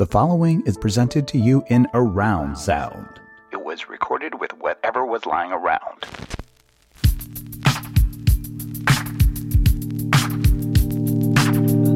The following is presented to you in around sound. It was recorded with whatever was lying around.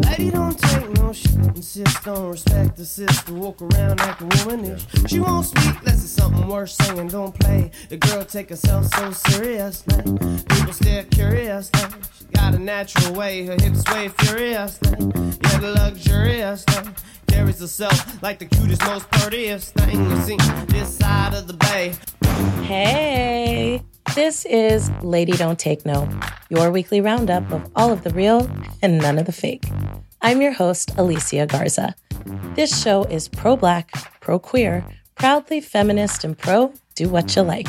Lady don't take no shit, insist on respect the sister, walk around acting womanish. She won't speak unless it's something worth saying, don't play. The girl take herself so serious now. People stare curious now. She got a natural way, her hips sway furious now. Yeah, the luxurious now. Carries herself like the cutest, most prettiest thing you see this side of the bay. Hey, this is Lady Don't Take No, your weekly roundup of all of the real and none of the fake. I'm your host, Alicia Garza. This show is pro black, pro queer, proudly feminist, and pro do what you like.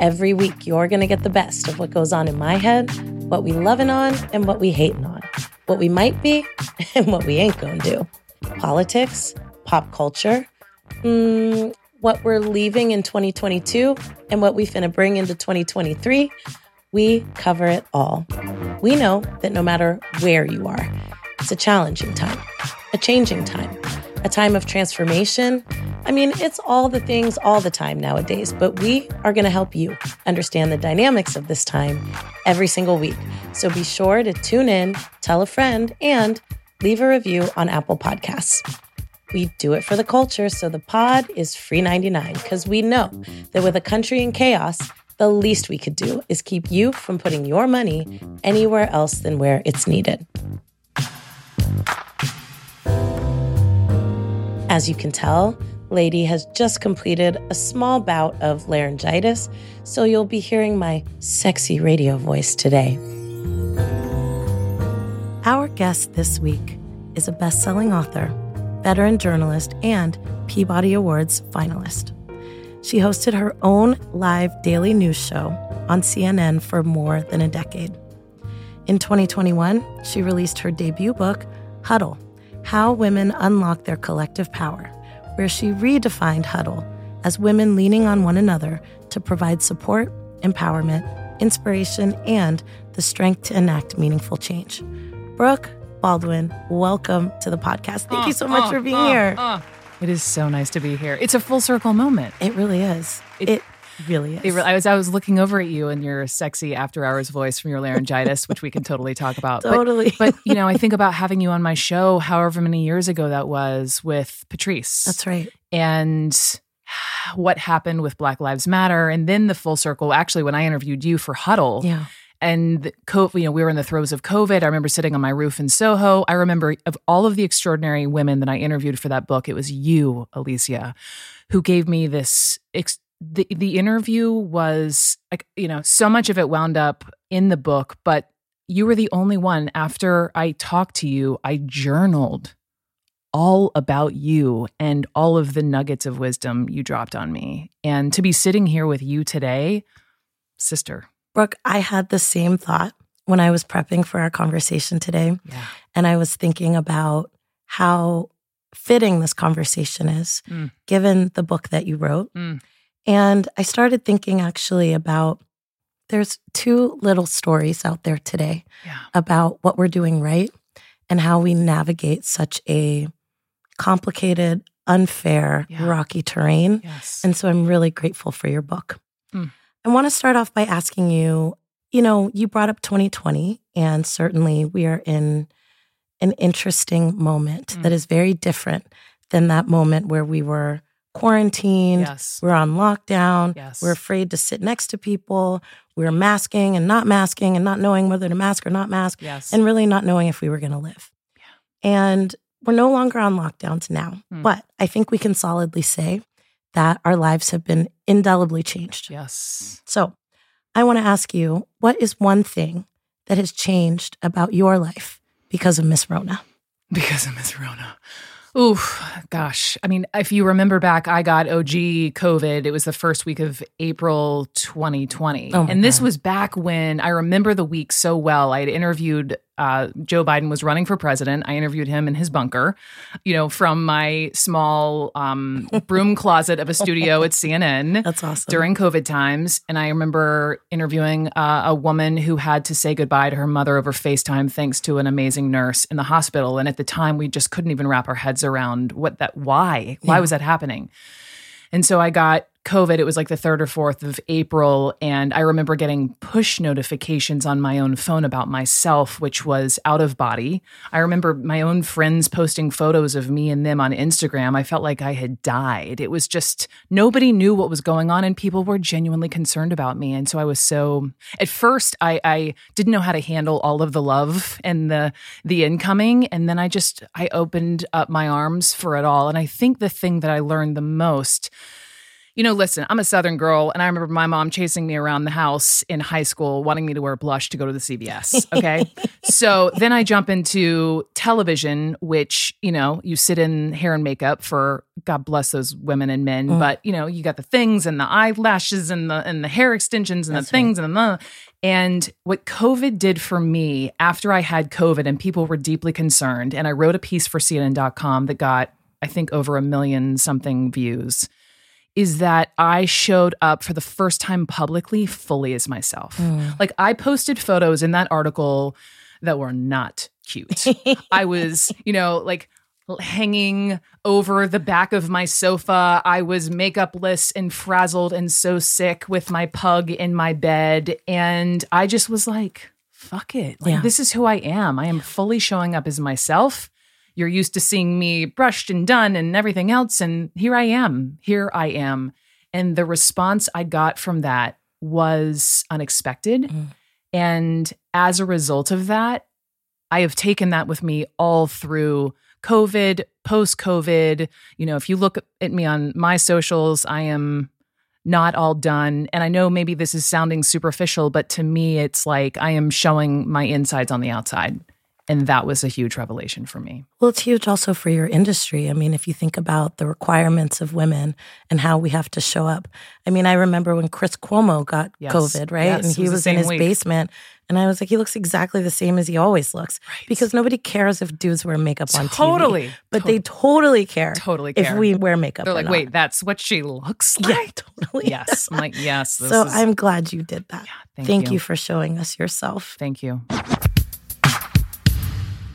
Every week, you're going to get the best of what goes on in my head, what we loving on, and what we hating on, what we might be, and what we ain't going to do. Politics, pop culture, mm, what we're leaving in 2022 and what we finna bring into 2023, we cover it all. We know that no matter where you are, it's a challenging time, a changing time, a time of transformation. I mean, it's all the things all the time nowadays, but we are going to help you understand the dynamics of this time every single week. So be sure to tune in, tell a friend, and leave a review on Apple Podcasts. We do it for the culture, so the pod is free 99 because we know that with a country in chaos, the least we could do is keep you from putting your money anywhere else than where it's needed. As you can tell, Lady has just completed a small bout of laryngitis, so you'll be hearing my sexy radio voice today. Our guest this week is a best selling author, veteran journalist, and Peabody Awards finalist. She hosted her own live daily news show on CNN for more than a decade. In 2021, she released her debut book, Huddle How Women Unlock Their Collective Power, where she redefined huddle as women leaning on one another to provide support, empowerment, inspiration, and the strength to enact meaningful change. Brooke Baldwin, welcome to the podcast. Thank you ah, so much ah, for being ah, here. It is so nice to be here. It's a full circle moment. It really is. It, It- really is. I was I was looking over at you and your sexy after hours voice from your laryngitis, which we can totally talk about. Totally. But, you know, I think about having you on my show, however many years ago that was, with Patrisse. That's right. and what happened with Black Lives Matter, and then the full circle. Actually, when I interviewed you for Huddle, Yeah. and the co- you know we were in the throes of covid i remember sitting on my roof in soho i remember of all of the extraordinary women that i interviewed for that book it was you alicia who gave me this ex- the, the interview was like you know so much of it wound up in the book but you were the only one after i talked to you i journaled all about you and all of the nuggets of wisdom you dropped on me and to be sitting here with you today sister Brooke, I had the same thought when I was prepping for our conversation today. yeah And I was thinking about how fitting this conversation is, Mm. given the book that you wrote. Mm. And I started thinking actually about there's two little stories out there today yeah about what we're doing right and how we navigate such a complicated, unfair, Yeah. rocky terrain. Yes. And so I'm really grateful for your book. Mm. I want to start off by asking you you know, you brought up 2020, and certainly we are in an interesting moment Mm. that is very different than that moment where we were quarantined, yes. we're on lockdown, Yes. we're afraid to sit next to people, we're masking and not masking and not knowing whether to mask or not mask, Yes. and really not knowing if we were going to live. Yeah. And we're no longer on lockdowns now, Mm. but I think we can solidly say that our lives have been indelibly changed. yes. So I want to ask you what is one thing that has changed about your life because of Miss Rona? Because of Miss Rona. Oof, gosh. I mean, if you remember back, I got OG COVID. It was the first week of April 2020. Oh and this God. was back when I remember the week so well. I had interviewed uh, Joe Biden was running for president. I interviewed him in his bunker, you know, from my small um, broom closet of a studio at CNN. That's awesome. During COVID times. And I remember interviewing uh, a woman who had to say goodbye to her mother over FaceTime thanks to an amazing nurse in the hospital. And at the time, we just couldn't even wrap our heads around what that, why, why Yeah. was that happening? And so I got COVID. It was like the third or fourth of April. And I remember getting push notifications on my own phone about myself, which was out of body. I remember my own friends posting photos of me and them on Instagram. I felt like I had died. It was just nobody knew what was going on, and people were genuinely concerned about me. And so I was so, at first, I, I didn't know how to handle all of the love and the, the incoming. And then I just, I opened up my arms for it all. And I think the thing that I learned the most you know, listen, I'm a Southern girl, and I remember my mom chasing me around the house in high school, wanting me to wear blush to go to the CVS. Okay. so then I jump into television, which, you know, you sit in hair and makeup for God bless those women and men, mm. but you know, you got the things and the eyelashes and the and the hair extensions and That's the things and the and what COVID did for me after I had COVID and people were deeply concerned, and I wrote a piece for CNN.com that got, I think, over a million something views is that I showed up for the first time publicly fully as myself. Mm. Like I posted photos in that article that were not cute. I was, you know, like hanging over the back of my sofa. I was makeupless and frazzled and so sick with my pug in my bed. And I just was like, fuck it. Like, Yeah. this is who I am. I am fully showing up as myself. You're used to seeing me brushed and done and everything else. And here I am. Here I am. And the response I got from that was unexpected. Mm. And as a result of that, I have taken that with me all through COVID, post COVID. You know, if you look at me on my socials, I am not all done. And I know maybe this is sounding superficial, but to me, it's like I am showing my insides on the outside. And that was a huge revelation for me. Well, it's huge also for your industry. I mean, if you think about the requirements of women and how we have to show up. I mean, I remember when Chris Cuomo got Yes. COVID, right? Yes, and he was was in his week. basement. And I was like, he looks exactly the same as he always looks. Because nobody cares if dudes wear makeup on TV. Totally. But they totally care. Totally care. If we wear makeup. They're like, wait, that's what she looks Yeah, like? totally. Yes. I'm like, yes. This So is, I'm glad you did that. thank Thank you. you for showing us yourself. Thank you.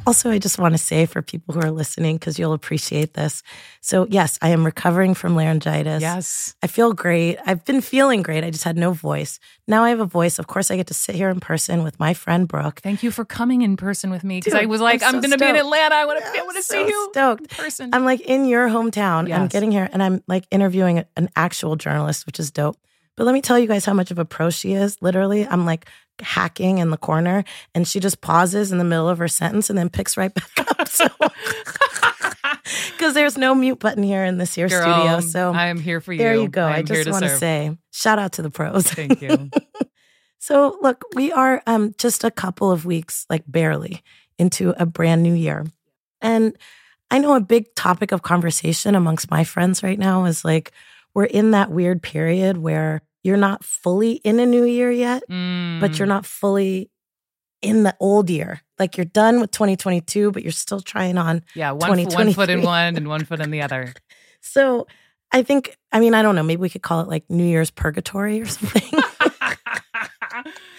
Also, I just want to say for people who are listening, because you'll appreciate this. So, yes, I am recovering from laryngitis. Yes. I feel great. I've been feeling great. I just had no voice. Now I have a voice. Of course, I get to sit here in person with my friend Brooke. Thank you for coming in person with me because I was like, I'm I'm, going to be in. Atlanta. I want to, I want to so see you stoked. in person. I'm like in your hometown. I'm getting here and I'm like interviewing an actual journalist, which is dope. But let me tell you guys how much of a pro she is. Literally, I'm like hacking in the corner and she just pauses in the middle of her sentence and then picks right back up. So, because there's no mute button here in this here Girl, studio. So, I am here for you. there you go. I I, just want to say shout out to the pros. Thank you. So, look, we are um, just a couple of weeks, like barely, into a brand new year. And I know a big topic of conversation amongst my friends right now is like, we're in that weird period where you're not fully in a new year yet, but Mm. you're not fully in the old year. Like you're done with 2022, but you're still trying on. yeah, one, one foot in one and one foot in the other. So, I think, I mean, I don't know, maybe we could call it like New Year's purgatory or something.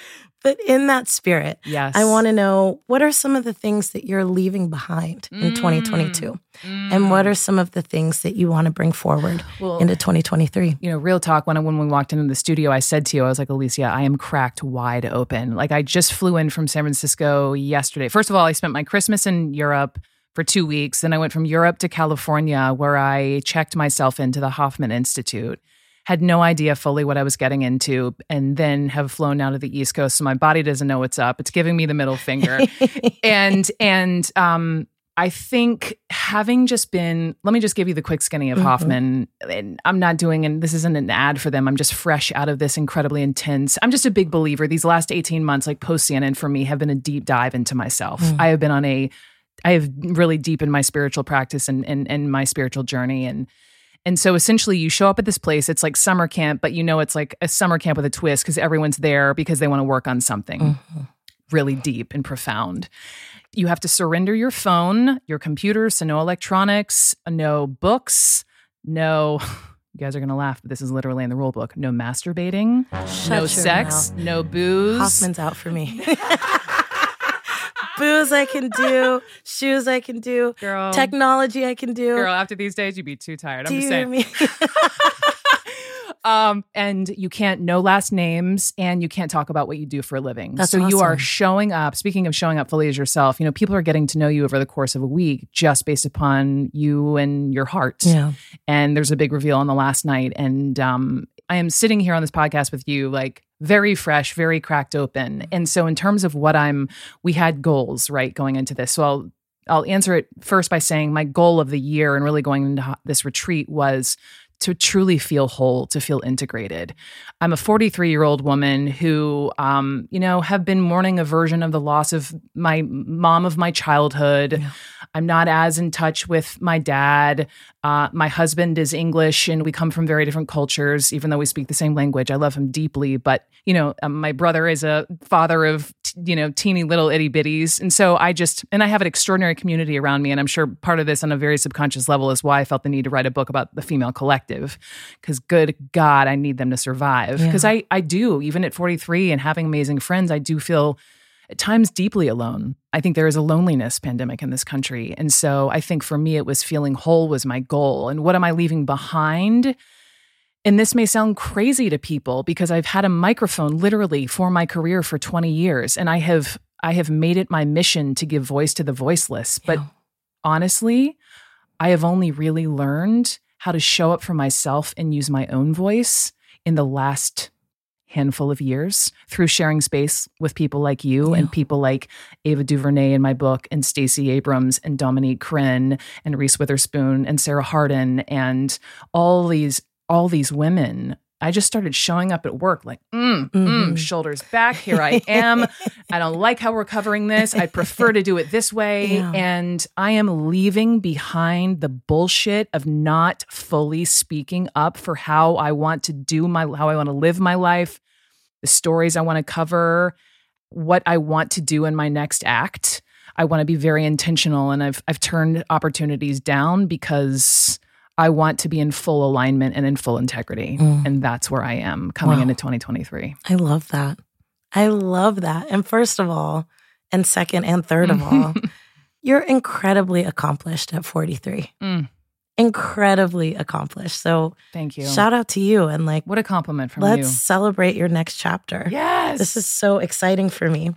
but in that spirit, yes. I want to know what are some of the things that you're leaving behind in Mm. 2022? And what are some of the things that you want to bring forward well, into 2023? you know, real talk. When I, when we walked into the studio, I said to you, I was like, Alicia, I am cracked wide open. Like I just flew in from San Francisco yesterday. First of all, I spent my Christmas in Europe for two weeks. Then I went from Europe to California, where I checked myself into the Hoffman Institute. Had no idea fully what I was getting into, and then have flown now to the East Coast. So my body doesn't know what's up. It's giving me the middle finger. and and um I think having just been, let me just give you the quick skinny of Mhm. Hoffman. And I'm not doing, and this isn't an ad for them. I'm just fresh out of this incredibly intense. I'm just a big believer. These last 18 months, like post CNN for me, have been a deep dive into myself. Mm. I have been on a, I have really deepened my spiritual practice and, and, and my spiritual journey. And, and so essentially, you show up at this place. It's like summer camp, but you know it's like a summer camp with a twist because everyone's there because they want to work on something. Mhm. really deep and profound. You have to surrender your phone, your computer, so no electronics, no books, no. You guys are gonna laugh, but this is literally in the rule book. No masturbating, Shut no sex, mouth. no booze. Hoffman's out for me. Booze I can do, shoes I can do, Girl, technology I can do. girl, after these days, you'd be too tired. I'm do just you saying. um, and you can't no last names, and you can't talk about what you do for a living. That's so you are showing up. Speaking of showing up fully as yourself, you know people are getting to know you over the course of a week just based upon you and your heart. yeah. And there's a big reveal on the last night, and um, I am sitting here on this podcast with you, like very fresh, very cracked open. And so, in terms of what I'm, we had goals right going into this. So I'll I'll answer it first by saying my goal of the year and really going into this retreat was to truly feel whole, to feel integrated. I'm a 43 year old woman who, um, you know, have been mourning a version of the loss of my mom of my childhood. Yeah. I'm not as in touch with my dad. Uh, my husband is English and we come from very different cultures, even though we speak the same language. I love him deeply. But, you know, um, my brother is a father of, you know, teeny little itty bitties. And so I just, and I have an extraordinary community around me. And I'm sure part of this on a very subconscious level is why I felt the need to write a book about the female collective. Because good God, I need them to survive. Yeah. Because I, I do, even at 43 and having amazing friends, I do feel at times deeply alone. I think there is a loneliness pandemic in this country. And so I think for me, it was feeling whole was my goal. And what am I leaving behind? And this may sound crazy to people because I've had a microphone literally for my career for 20 years and I have I have made it my mission to give voice to the voiceless. But Yeah. honestly, I have only really learned how to show up for myself and use my own voice in the last handful of years through sharing space with people like you Yeah. and people like Ava DuVernay in my book and Stacey Abrams and Dominique Crenn and Reese Witherspoon and Sarah Harden and all these all these women. I just started showing up at work like, mm, mm, Mhm. shoulders back. Here I am. I don't like how we're covering this. I prefer to do it this way. Yeah. And I am leaving behind the bullshit of not fully speaking up for how I want to do my, how I want to live my life, the stories I want to cover, what I want to do in my next act. I want to be very intentional and I've I've turned opportunities down because I want to be in full alignment and in full integrity. Mm. And that's where I am coming Wow. into 2023. I love that. I love that. And first of all, and second and third of all, you're incredibly accomplished at 43. Mm. Incredibly accomplished. So Thank you. shout out to you and like what a compliment from let's celebrate your next chapter. Yes. This is so exciting for me.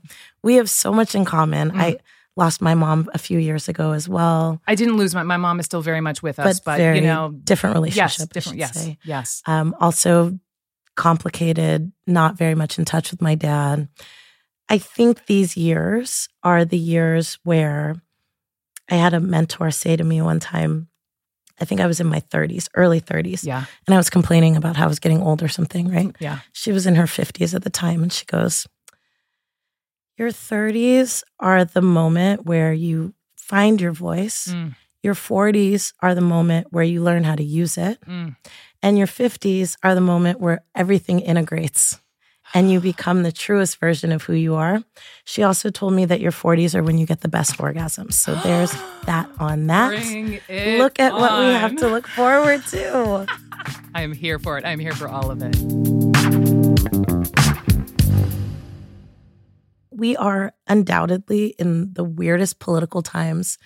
We have so much in common. Mm. I lost my mom a few years ago as well, I didn't lose my my mom is still very much with us, but, but, you know, different relationship. yes, different. Yes, say. yes. Um, also complicated, not very much in touch with my dad. I think these years are the years where I had a mentor say to me one time, I think I was in my 30s, early 30s, Yeah, and I was complaining about how I was getting old or something, right? yeah. She was in her 50s at the time, and she goes, Your 30s are the moment where you find your voice. Mm, Your 40s are the moment where you learn how to use it. mm. And your 50s are the moment where everything integrates and you become the truest version of who you are. She also told me that your 40s are when you get the best orgasms. So there's that on that. Look at what we have to look forward to. I am here for it. I'm here for all of it. We are undoubtedly in the weirdest political times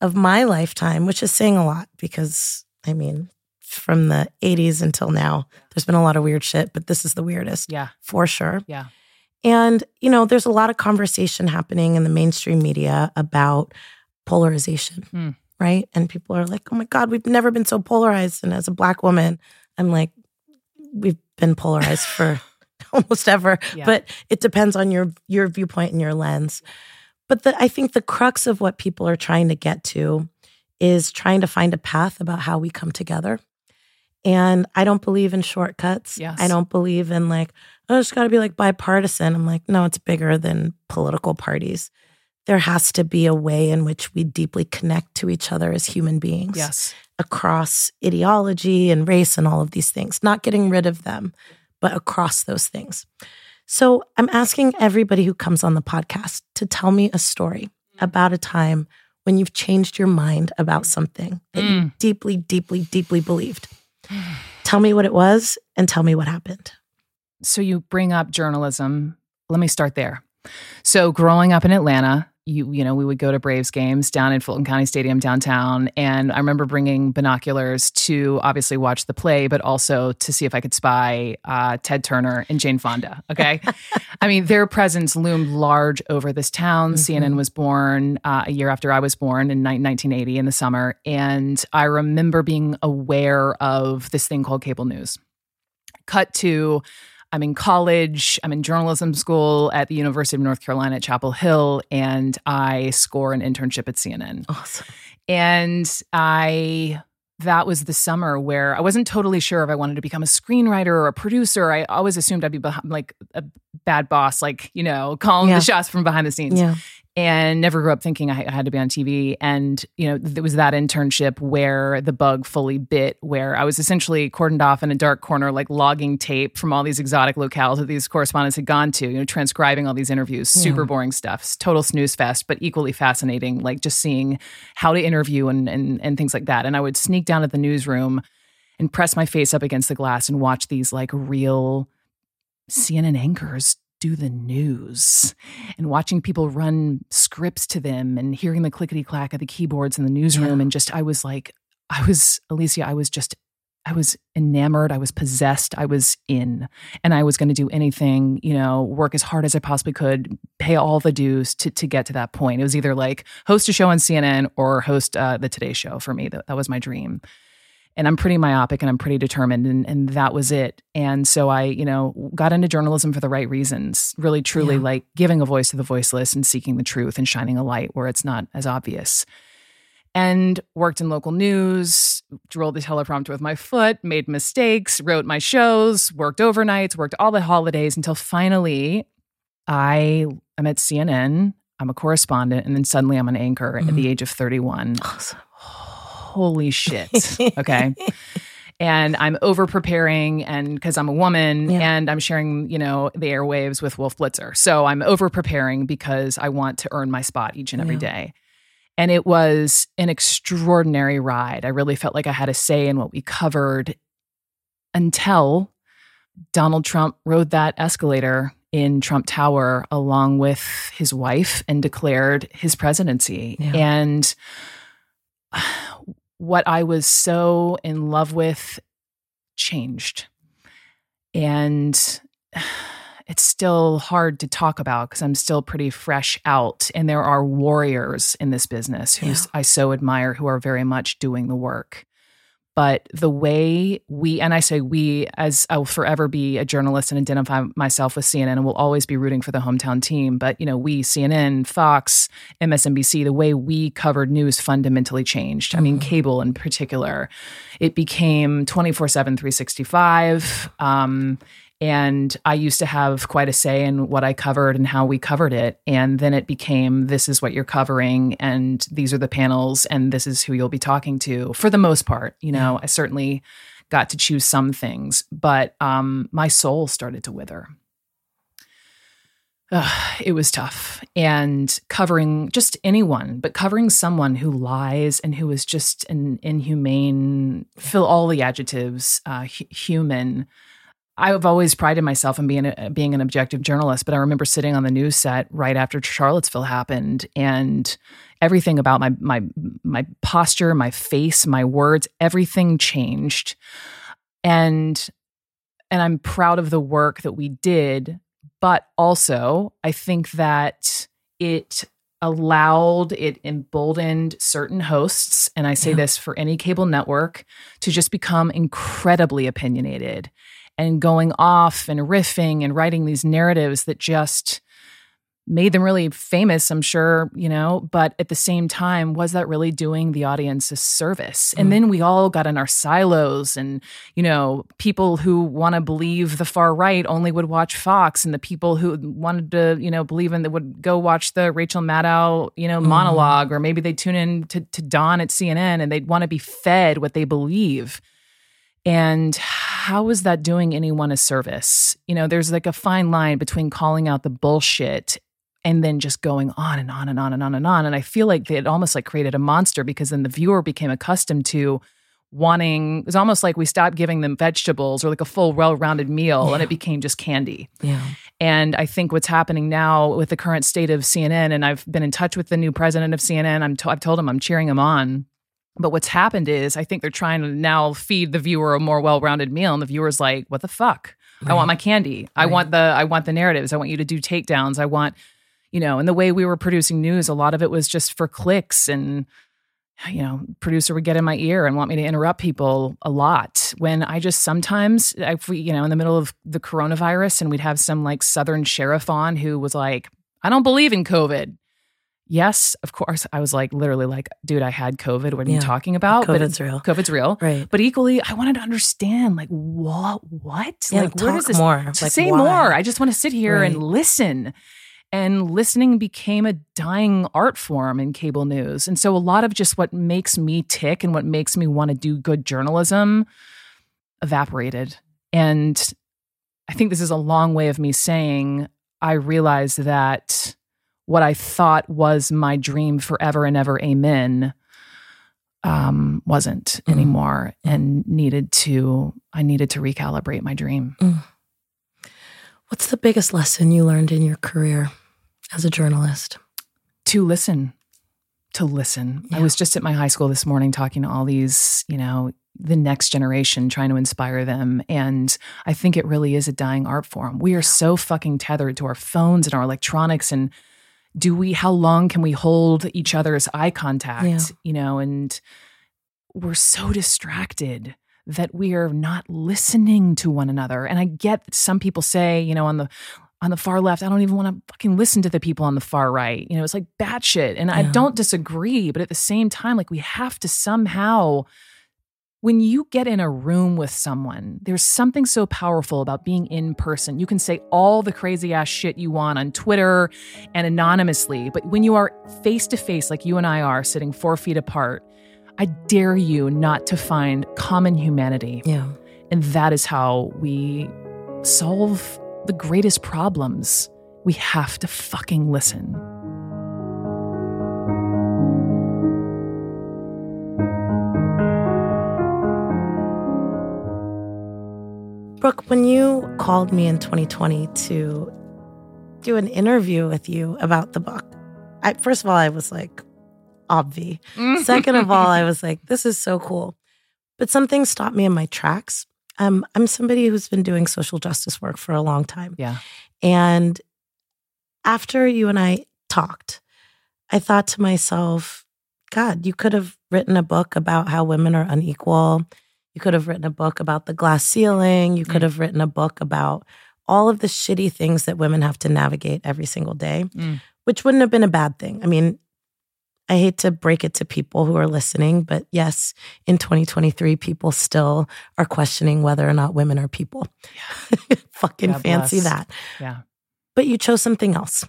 of my lifetime, which is saying a lot because, I mean, from the 80s until now, there's been a lot of weird shit, but this is the weirdest Yeah, for sure. yeah. And, you know, there's a lot of conversation happening in the mainstream media about polarization, Hmm. right? And people are like, oh my God, we've never been so polarized. And as a Black woman, I'm like, we've been polarized for almost ever, Yeah. but it depends on your your viewpoint and your lens. But the, I think the crux of what people are trying to get to is trying to find a path about how we come together. And I don't believe in shortcuts. Yes. I don't believe in like, oh, it's got to be like bipartisan. I'm like, no, it's bigger than political parties. There has to be a way in which we deeply connect to each other as human beings Yes. across ideology and race and all of these things, not getting rid of them, but across those things. So I'm asking everybody who comes on the podcast to tell me a story about a time when you've changed your mind about something that you Mm. deeply, deeply, deeply believed. Tell me what it was and tell me what happened. So you bring up journalism. Let me start there. So growing up in Atlanta, you you know we would go to Braves games down in Fulton County Stadium downtown, and I remember bringing binoculars to obviously watch the play, but also to see if I could spy uh, Ted Turner and Jane Fonda. Okay, I mean their presence loomed large over this town. CNN was born uh, a year after I was born in 1980 in the summer, and I remember being aware of this thing called cable news. Cut to I'm in college. I'm in journalism school at the University of North Carolina at Chapel Hill, and I score an internship at CNN. Awesome. And I, that was the summer where I wasn't totally sure if I wanted to become a screenwriter or a producer. I always assumed I'd be like a bad boss, like, you know, calling Yeah. the shots from behind the scenes Yeah. And never grew up thinking I had to be on TV. And, you know, there was that internship where the bug fully bit, where I was essentially cordoned off in a dark corner, like logging tape from all these exotic locales that these correspondents had gone to, you know, transcribing all these interviews, super boring stuff, total snooze fest, but equally fascinating, like just seeing how to interview and, and, and things like that. And I would sneak down at the newsroom and press my face up against the glass and watch these like real CNN anchors do the news and watching people run scripts to them and hearing the clickety clack of the keyboards in the newsroom. Yeah. And just, I was like, I was, Alicia, I was just, I was enamored. I was possessed. I was in. And I was going to do anything, you know, work as hard as I possibly could, pay all the dues to, to get to that point. It was either like host a show on CNN or host uh, the Today Show for me. That, that was my dream and I'm pretty myopic and I'm pretty determined and, and that was it. And so I, you know, got into journalism for the right reasons, really truly Yeah. like giving a voice to the voiceless and seeking the truth and shining a light where it's not as obvious. And worked in local news, rolled the teleprompter with my foot, made mistakes, wrote my shows, worked overnights, worked all the holidays until finally I am at CNN. I'm a correspondent, and then suddenly I'm an anchor at mm-hmm. the age of 31 Awesome. Holy shit. Okay. and I'm over preparing and because I'm a woman Yeah. and I'm sharing, you know, the airwaves with Wolf Blitzer. So I'm over preparing because I want to earn my spot each and every Yeah. day. And it was an extraordinary ride. I really felt like I had a say in what we covered until Donald Trump rode that escalator in Trump Tower along with his wife and declared his presidency. Yeah. And what I was so in love with changed. And it's still hard to talk about because I'm still pretty fresh out. And there are warriors in this business who Yeah. I so admire who are very much doing the work. But the way we, and I say we, as I will forever be a journalist and identify myself with CNN and will always be rooting for the hometown team. But, you know, we, CNN, Fox, MSNBC, the way we covered news fundamentally changed. I mean, cable in particular. It became 24 7, 365. Um, and I used to have quite a say in what I covered and how we covered it. And then it became this is what you're covering, and these are the panels, and this is who you'll be talking to for the most part. You know, I certainly got to choose some things, but um, my soul started to wither. Ugh, it was tough. And covering just anyone, but covering someone who lies and who is just an inhumane, fill all the adjectives, uh, hu- human. I've always prided myself in being a, being an objective journalist, but I remember sitting on the news set right after Charlottesville happened, and everything about my my my posture, my face, my words, everything changed, and and I'm proud of the work that we did, but also I think that it allowed it emboldened certain hosts and i say Yeah. this for any cable network to just become incredibly opinionated and going off and riffing and writing these narratives that just made them really famous, I'm sure, you know, but at the same time, was that really doing the audience a service? And mm. then we all got in our silos and, you know, people who want to believe the far right only would watch Fox and the people who wanted to, you know, believe in that would go watch the Rachel Maddow, you know, mm-hmm. monologue, or maybe they tune in to, to Don at CNN and they'd want to be fed what they believe. And how is that doing anyone a service? You know, there's like a fine line between calling out the bullshit and then just going on and on and on and on and on. And I feel like it almost like created a monster because then the viewer became accustomed to wanting it's almost like we stopped giving them vegetables or like a full well-rounded meal and it became just candy. Yeah. And I think what's happening now with the current state of CNN, and I've been in touch with the new president of CNN. I'm t- I've told him I'm cheering him on. But what's happened is I think they're trying to now feed the viewer a more well-rounded meal, and the viewer's like, "What the fuck? I want my candy. I want the I want the narratives. I want you to do takedowns. I want, you know." And the way we were producing news, a lot of it was just for clicks and you know, producer would get in my ear and want me to interrupt people a lot. When I just sometimes, if we, you know, in the middle of the coronavirus, and we'd have some like Southern sheriff on who was like, "I don't believe in COVID." Yes, of course. I was like, literally, like, dude, I had COVID. What are Yeah. you talking about? But COVID's real. COVID's real. Right. But equally, I wanted to understand, like, what? What? Yeah, like, where talk does this more. Like, say why? more. I just want to sit here and listen. And listening became a dying art form in cable news. And so a lot of just what makes me tick and what makes me want to do good journalism evaporated. And I think this is a long way of me saying I realized that what I thought was my dream forever and ever, amen, um, wasn't Mhm. anymore and needed to, I needed to recalibrate my dream. What's the biggest lesson you learned in your career as a journalist? to listen to listen i was just at my high school this morning talking to all these you know the next generation trying to inspire them and i think it really is a dying art form we are so fucking tethered to our phones and our electronics and do we how long can we hold each other's eye contact Yeah. you know and we're so distracted that we are not listening to one another and i get that some people say you know on the on the far left, I don't even want to fucking listen to the people on the far right. You know, it's like batshit. And I don't disagree, but at the same time, like we have to somehow, when you get in a room with someone, there's something so powerful about being in person. You can say all the crazy ass shit you want on Twitter and anonymously, but when you are face to face, like you and I are, sitting four feet apart, I dare you not to find common humanity. Yeah. And that is how we solve the greatest problems. We have to fucking listen. Brooke, when you called me in 2020 to do an interview with you about the book, I, first of all, I was like, obvi. Second of all, I was like, this is so cool. But something stopped me in my tracks. Um, I'm somebody who's been doing social justice work for a long time. Yeah. And after you and I talked, I thought to myself, God, you could have written a book about how women are unequal. You could have written a book about the glass ceiling. You could Mm. have written a book about all of the shitty things that women have to navigate every single day, Mm. which wouldn't have been a bad thing. I mean, I hate to break it to people who are listening, but yes, in 2023, people still are questioning whether or not women are people. Fucking God fancy bless. that. Yeah. But you chose something else.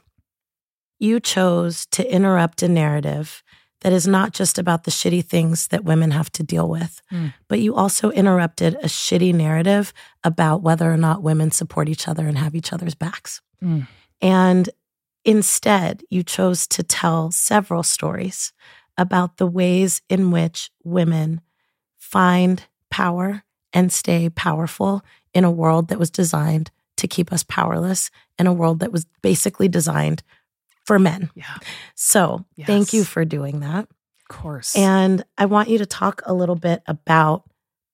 You chose to interrupt a narrative that is not just about the shitty things that women have to deal with, Mm. but you also interrupted a shitty narrative about whether or not women support each other and have each other's backs. Mm. And instead, you chose to tell several stories about the ways in which women find power and stay powerful in a world that was designed to keep us powerless, in a world that was basically designed for men. Yeah. So, thank you for doing that. Of course. And I want you to talk a little bit about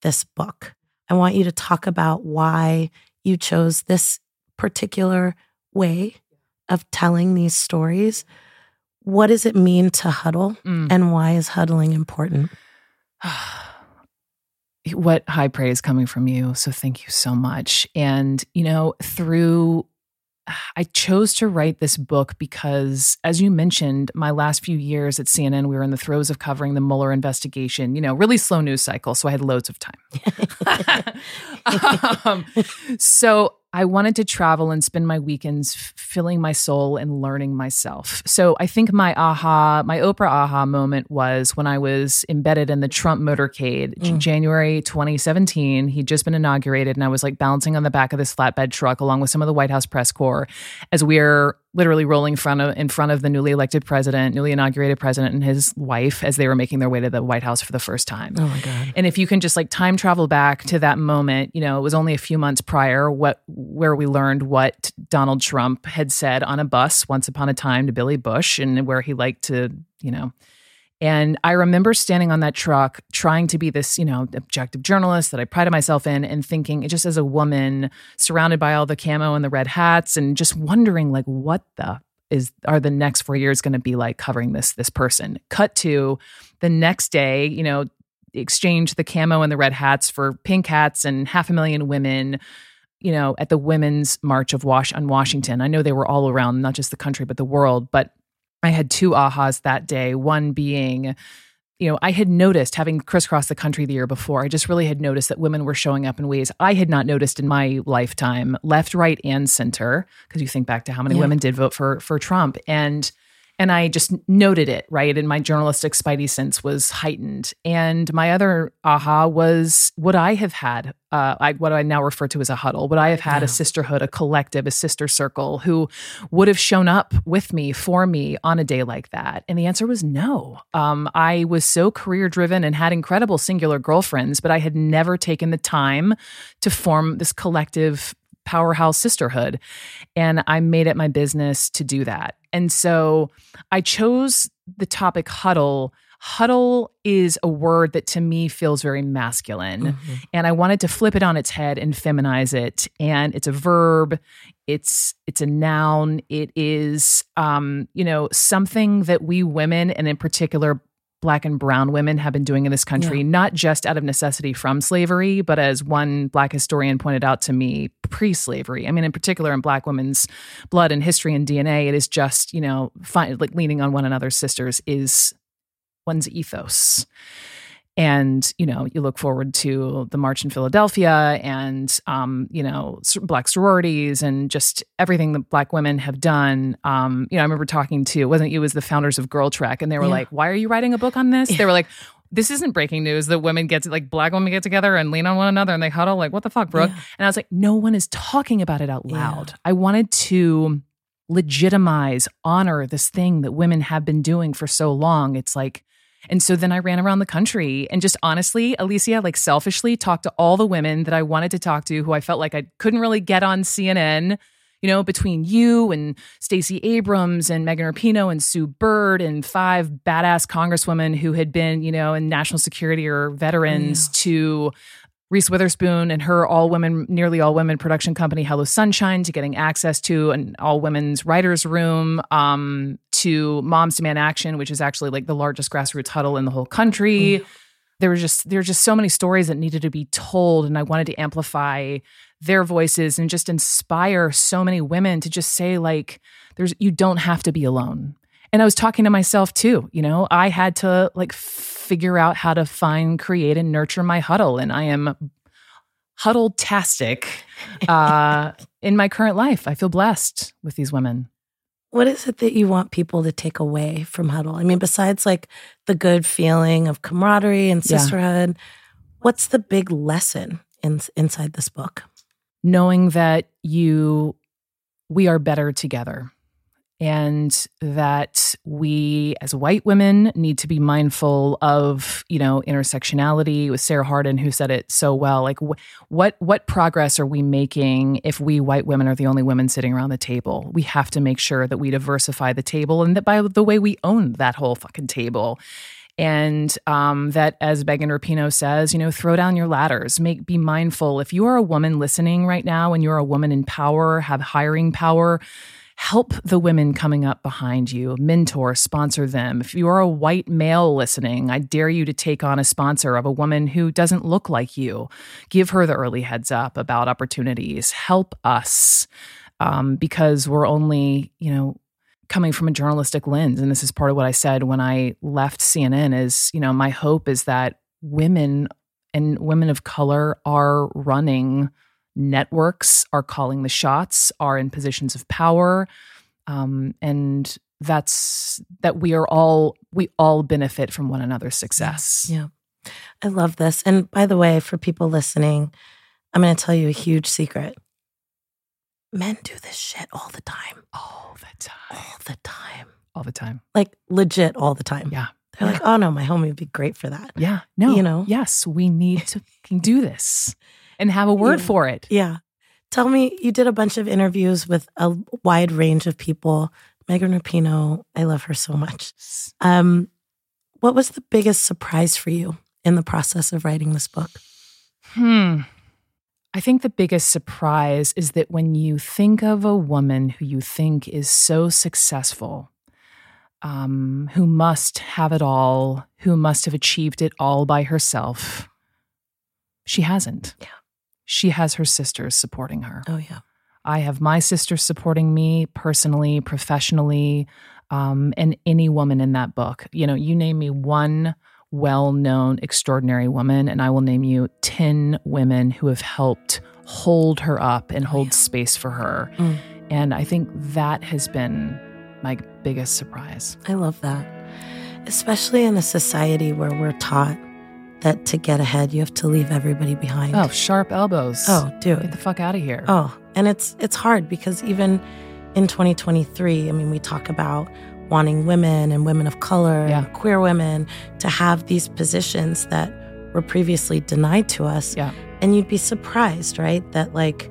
this book. I want you to talk about why you chose this particular way of telling these stories. What does it mean to huddle? Mm. And why is huddling important? what high praise coming from you. So thank you so much. And, you know, through, I chose to write this book because, as you mentioned, my last few years at CNN, we were in the throes of covering the Mueller investigation, you know, really slow news cycle. So I had loads of time. um, so I wanted to travel and spend my weekends filling my soul and learning myself. So I think my aha, my Oprah aha moment was when I was embedded in the Trump motorcade, J- mm. January 2017. He'd just been inaugurated, and I was like bouncing on the back of this flatbed truck along with some of the White House press corps as we're literally rolling in front of in front of the newly elected president, newly inaugurated president, and his wife as they were making their way to the White House for the first time. Oh my God. And if you can just like time travel back to that moment, you know, it was only a few months prior what where we learned what Donald Trump had said on a bus once upon a time to Billy Bush and where he liked to, you know, and I remember standing on that truck trying to be this, you know, objective journalist that I prided myself in and thinking just as a woman surrounded by all the camo and the red hats and just wondering like what the is are the next 4 years going to be like covering this this person. Cut to the next day, you know, exchange the camo and the red hats for pink hats and half a million women you know at the women's march of wash on washington i know they were all around not just the country but the world but i had two ahas that day one being you know i had noticed having crisscrossed the country the year before i just really had noticed that women were showing up in ways i had not noticed in my lifetime left right and center because you think back to how many Yeah. women did vote for for trump and and I just noted it, right? And my journalistic spidey sense was heightened. And my other aha was would I have had, uh, I, what I now refer to as a huddle, would I have had a sisterhood, a collective, a sister circle who would have shown up with me, for me on a day like that? And the answer was no. Um, I was so career driven and had incredible singular girlfriends, but I had never taken the time to form this collective powerhouse sisterhood. And I made it my business to do that. And so I chose the topic huddle. Huddle is a word that to me feels very masculine. And I wanted to flip it on its head and feminize it. And it's a verb. It's it's a noun. It is um, you know, something that we women and in particular black and brown women have been doing in this country, not just out of necessity from slavery, but as one black historian pointed out to me, pre slavery. I mean, in particular, in black women's blood and history and DNA, it is just, you know, fi- like leaning on one another's sisters is one's ethos. And, you know, you look forward to the march in Philadelphia and, um, you know, black sororities and just everything that black women have done. Um, you know, I remember talking to, wasn't you, it was the founders of GirlTrek, and they were Yeah. like, why are you writing a book on this? They were like, this isn't breaking news that women get to, like black women get together and lean on one another and they huddle. Like, what the fuck, Brooke? Yeah. And I was like, no one is talking about it out Yeah. loud. I wanted to legitimize, honor this thing that women have been doing for so long. It's like, and so then I ran around the country and just honestly, Alicia, like selfishly talked to all the women that I wanted to talk to who I felt like I couldn't really get on CNN. You know, between you and Stacey Abrams and Megan Rapinoe and Sue Bird and five badass congresswomen who had been, you know, in national security or veterans oh, to Reese Witherspoon and her all women, nearly all women production company, Hello Sunshine, to getting access to an all women's writers' room, um, to Moms Demand Action, which is actually like the largest grassroots huddle in the whole country. There were just there were just so many stories that needed to be told, and I wanted to amplify their voices and just inspire so many women to just say like, "There's you don't have to be alone." And I was talking to myself too. You know, I had to like figure out how to find, create, and nurture my huddle, and I am huddle-tastic uh, in my current life. I feel blessed with these women. What is it that you want people to take away from Huddle? I mean, besides like the good feeling of camaraderie and Yeah. sisterhood, what's the big lesson in, inside this book? knowing that you we are better together and that we as white women need to be mindful of you know intersectionality with sarah harden who said it so well like wh- what what progress are we making if we white women are the only women sitting around the table we have to make sure that we diversify the table and that by the way we own that whole fucking table and um, that as Megan Rapinoe says, you know, throw down your ladders. Make be mindful. If you are a woman listening right now, and you're a woman in power, have hiring power, help the women coming up behind you. Mentor, sponsor them. If you are a white male listening, I dare you to take on a sponsor of a woman who doesn't look like you. Give her the early heads up about opportunities. Help us um, because we're only, you know, coming from a journalistic lens and this is part of what i said when i left cnn is you know my hope is that women and women of color are running networks are calling the shots, are in positions of power, um, and that's that we are all we all benefit from one another's success. Yeah. I love this. And by the way, for people listening, I'm going to tell you a huge secret. Men do this shit all the time. All the time. All the time. All the time. Like legit all the time. Yeah. They're like, oh no, my homie would be great for that. Yeah. No. You know? Yes, we need to do this and have a word Yeah. for it. Yeah. Tell me, you did a bunch of interviews with a wide range of people. Megan Rapinoe, I love her so much. Um, what was the biggest surprise for you in the process of writing this book? Hmm. I think the biggest surprise is that when you think of a woman who you think is so successful, um, who must have it all, who must have achieved it all by herself, she hasn't. Yeah. She has her sisters supporting her. Oh, yeah. I have my sisters supporting me personally, professionally, um, and any woman in that book. You know, you name me one well known, extraordinary woman, and I will name you 10 women who have helped hold her up and hold space for her. Mm. And I think that has been my biggest surprise. I love that. Especially in a society where we're taught that to get ahead, you have to leave everybody behind. Oh, sharp elbows. Oh, dude. Get the fuck out of here. Oh, and it's it's hard because even in 2023, I mean, we talk about wanting women and women of color Yeah. and queer women to have these positions that were previously denied to us. Yeah. And you'd be surprised, right? That like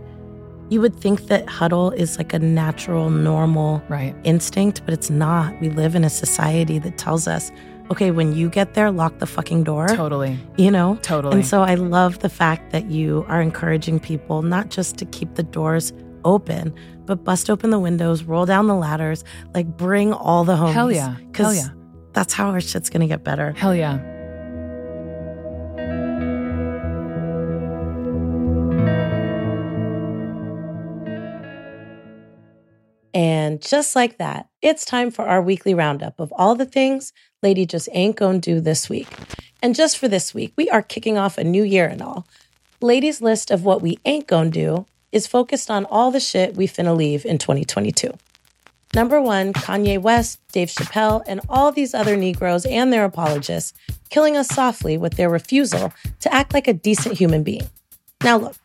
you would think that huddle is like a natural, normal Right. instinct, but it's not. We live in a society that tells us, okay, when you get there, lock the fucking door. Totally. You know? Totally. And so I love the fact that you are encouraging people not just to keep the doors open, but bust open the windows, roll down the ladders, like bring all the homies. Hell yeah. Hell Because yeah. that's how our shit's gonna get better. Hell yeah. And just like that, it's time for our weekly roundup of all the things Lady just ain't gonna do this week. And just for this week, we are kicking off a new year and all. Lady's list of what we ain't gonna do is focused on all the shit we finna leave in 2022. Number one, Kanye West, Dave Chappelle, and all these other Negroes and their apologists killing us softly with their refusal to act like a decent human being. Now, look,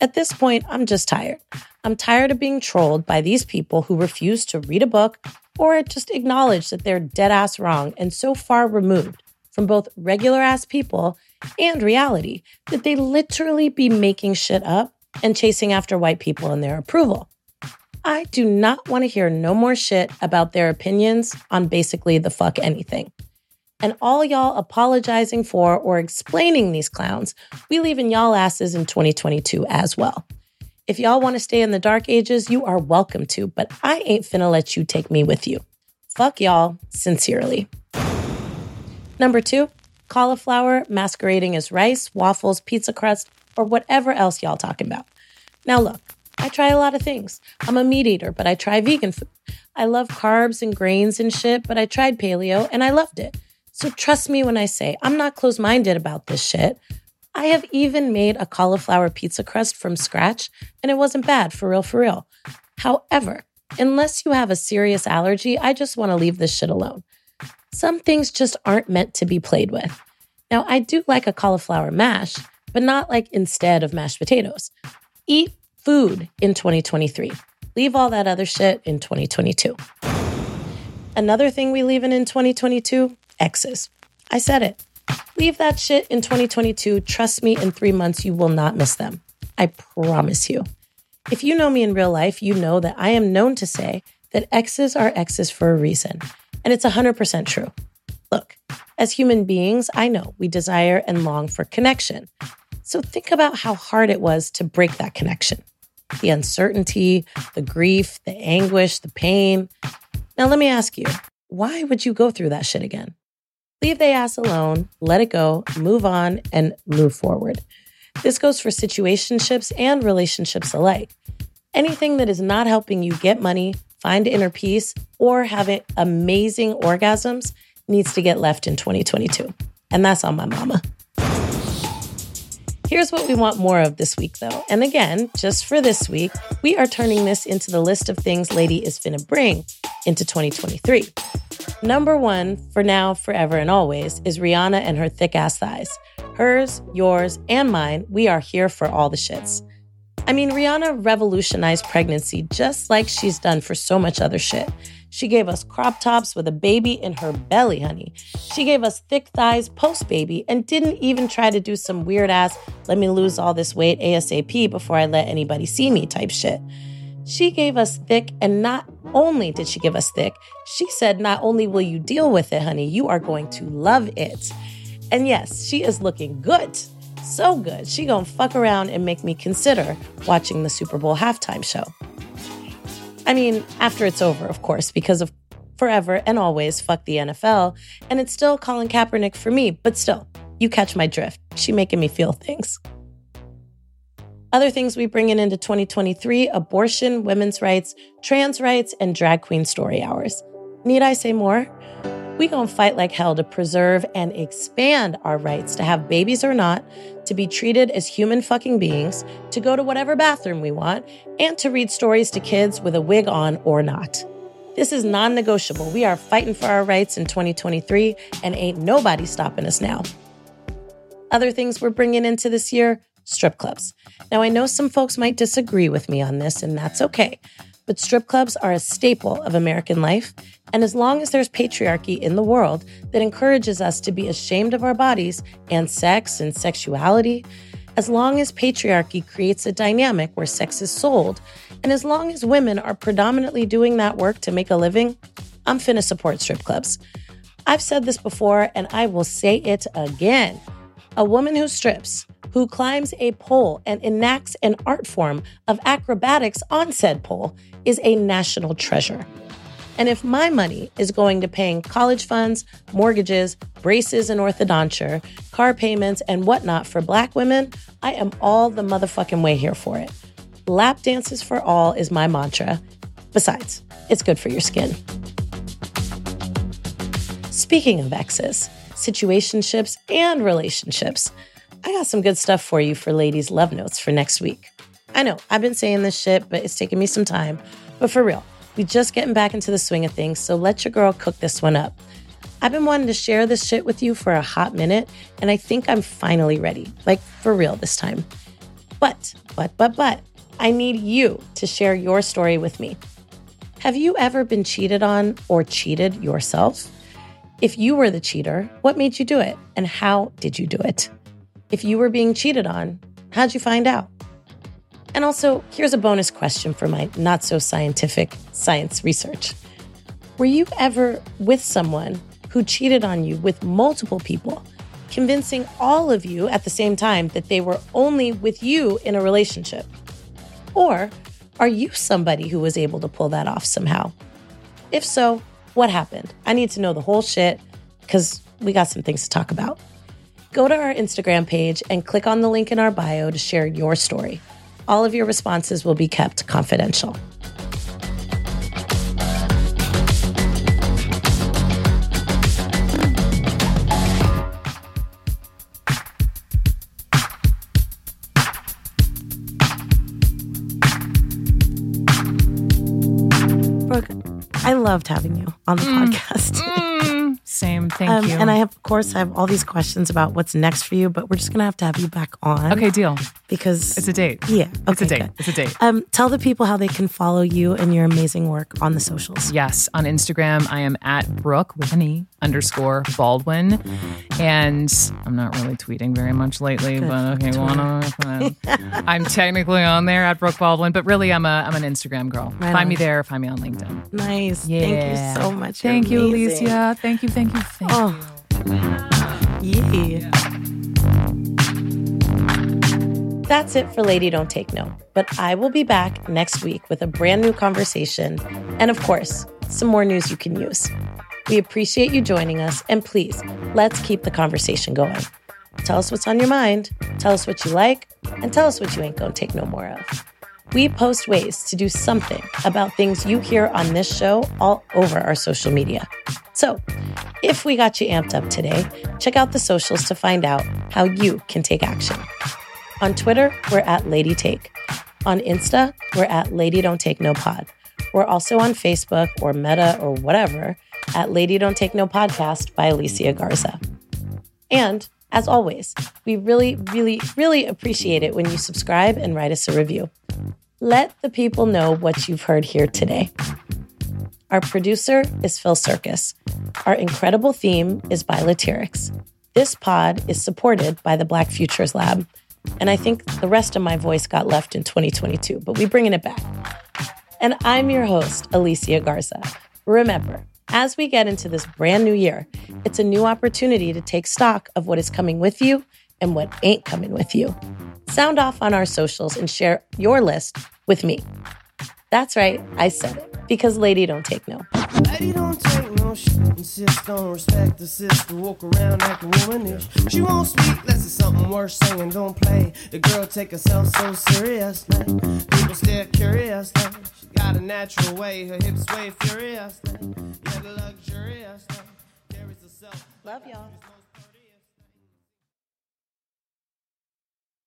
at this point, I'm just tired. I'm tired of being trolled by these people who refuse to read a book or just acknowledge that they're dead ass wrong and so far removed from both regular ass people and reality that they literally be making shit up and chasing after white people and their approval. I do not want to hear no more shit about their opinions on basically the fuck anything. And all y'all apologizing for or explaining these clowns, we leaving y'all asses in 2022 as well. If y'all want to stay in the dark ages, you are welcome to, but I ain't finna let you take me with you. Fuck y'all, sincerely. Number two, cauliflower masquerading as rice, waffles, pizza crust, or whatever else y'all talking about. Now, look, I try a lot of things. I'm a meat eater, but I try vegan food. I love carbs and grains and shit, but I tried paleo and I loved it. So trust me when I say I'm not close minded about this shit. I have even made a cauliflower pizza crust from scratch, and it wasn't bad for real, for real. However, unless you have a serious allergy, I just want to leave this shit alone. Some things just aren't meant to be played with. Now, I do like a cauliflower mash, but not like instead of mashed potatoes. Eat food in 2023. Leave all that other shit in 2022. Another thing we leaving in 2022 exes. I said it. Leave that shit in 2022. Trust me, in three months, you will not miss them. I promise you. If you know me in real life, you know that I am known to say that exes are exes for a reason. And it's 100% true. Look, as human beings, I know we desire and long for connection. So think about how hard it was to break that connection the uncertainty, the grief, the anguish, the pain. Now, let me ask you why would you go through that shit again? Leave the ass alone, let it go, move on, and move forward. This goes for situationships and relationships alike. Anything that is not helping you get money, find inner peace, or have amazing orgasms needs to get left in 2022. And that's on my mama. Here's what we want more of this week, though. And again, just for this week, we are turning this into the list of things Lady is finna bring into 2023. Number one, for now, forever, and always, is Rihanna and her thick ass thighs. Hers, yours, and mine, we are here for all the shits. I mean, Rihanna revolutionized pregnancy just like she's done for so much other shit. She gave us crop tops with a baby in her belly, honey. She gave us thick thighs post baby and didn't even try to do some weird ass, let me lose all this weight ASAP before I let anybody see me type shit. She gave us thick, and not only did she give us thick, she said, Not only will you deal with it, honey, you are going to love it. And yes, she is looking good. So good. She gonna fuck around and make me consider watching the Super Bowl halftime show. I mean, after it's over, of course, because of forever and always fuck the NFL, and it's still Colin Kaepernick for me, but still, you catch my drift. She making me feel things. Other things we bring in into 2023 abortion, women's rights, trans rights, and drag queen story hours. Need I say more? We gonna fight like hell to preserve and expand our rights to have babies or not, to be treated as human fucking beings, to go to whatever bathroom we want, and to read stories to kids with a wig on or not. This is non negotiable. We are fighting for our rights in 2023, and ain't nobody stopping us now. Other things we're bringing into this year strip clubs. Now, I know some folks might disagree with me on this, and that's okay. But strip clubs are a staple of American life. And as long as there's patriarchy in the world that encourages us to be ashamed of our bodies and sex and sexuality, as long as patriarchy creates a dynamic where sex is sold, and as long as women are predominantly doing that work to make a living, I'm finna support strip clubs. I've said this before and I will say it again. A woman who strips, who climbs a pole and enacts an art form of acrobatics on said pole, is a national treasure. And if my money is going to paying college funds, mortgages, braces and orthodonture, car payments, and whatnot for black women, I am all the motherfucking way here for it. Lap dances for all is my mantra. Besides, it's good for your skin. Speaking of exes, situationships, and relationships, I got some good stuff for you for ladies' love notes for next week. I know I've been saying this shit, but it's taking me some time. But for real, we just getting back into the swing of things, so let your girl cook this one up. I've been wanting to share this shit with you for a hot minute, and I think I'm finally ready. Like for real this time. But, but, but, but, I need you to share your story with me. Have you ever been cheated on or cheated yourself? If you were the cheater, what made you do it? And how did you do it? If you were being cheated on, how'd you find out? And also, here's a bonus question for my not so scientific science research. Were you ever with someone who cheated on you with multiple people, convincing all of you at the same time that they were only with you in a relationship? Or are you somebody who was able to pull that off somehow? If so, what happened? I need to know the whole shit because we got some things to talk about. Go to our Instagram page and click on the link in our bio to share your story. All of your responses will be kept confidential. Brooke, I loved having you on the mm. podcast. Same. Thank Um, you. and I have, of course, I have all these questions about what's next for you, but we're just gonna have to have you back on. okay, deal. because It's a date. Yeah, It's a date. good. It's a date. Um, tell the people how they can follow you and your amazing work on the socials. Yes, on Instagram, I am at Brooke with an E underscore Baldwin. And I'm not really tweeting very much lately, but okay, wanna, uh, I'm technically on there at Brooke Baldwin, but really I'm a I'm an Instagram girl. Right find on. me there, find me on LinkedIn. Nice. Yeah. Thank you so much. You're Thank you, amazing. Alicia. Thank you, thank you, thank oh. you. Oh. Yeah. That's it for Lady Don't Take No. But I will be back next week with a brand new conversation and, of course, some more news you can use. We appreciate you joining us, and please, let's keep the conversation going. Tell us what's on your mind, tell us what you like, and tell us what you ain't gonna take no more of. We post ways to do something about things you hear on this show all over our social media. So, if we got you amped up today, check out the socials to find out how you can take action. On Twitter, we're at Lady Take. On Insta, we're at Lady Don't Take No Pod. We're also on Facebook or Meta or whatever at Lady Don't Take No Podcast by Alicia Garza. And as always, we really, really, really appreciate it when you subscribe and write us a review. Let the people know what you've heard here today. Our producer is Phil Circus. Our incredible theme is by Latyrx. This pod is supported by the Black Futures Lab. And I think the rest of my voice got left in 2022, but we're bringing it back. And I'm your host, Alicia Garza. Remember, as we get into this brand new year, it's a new opportunity to take stock of what is coming with you and what ain't coming with you. Sound off on our socials and share your list with me. That's right, I said it because lady don't take no. Lady don't take no shit. Insist on respect the sister. Walk around acting womanish. She won't speak unless it's something worth saying. Don't play. The girl take herself so serious. Like, people stare curious. Like, she got a natural way. Her hips sway furious. Like, yeah, luxurious. Like, carries herself. Love y'all.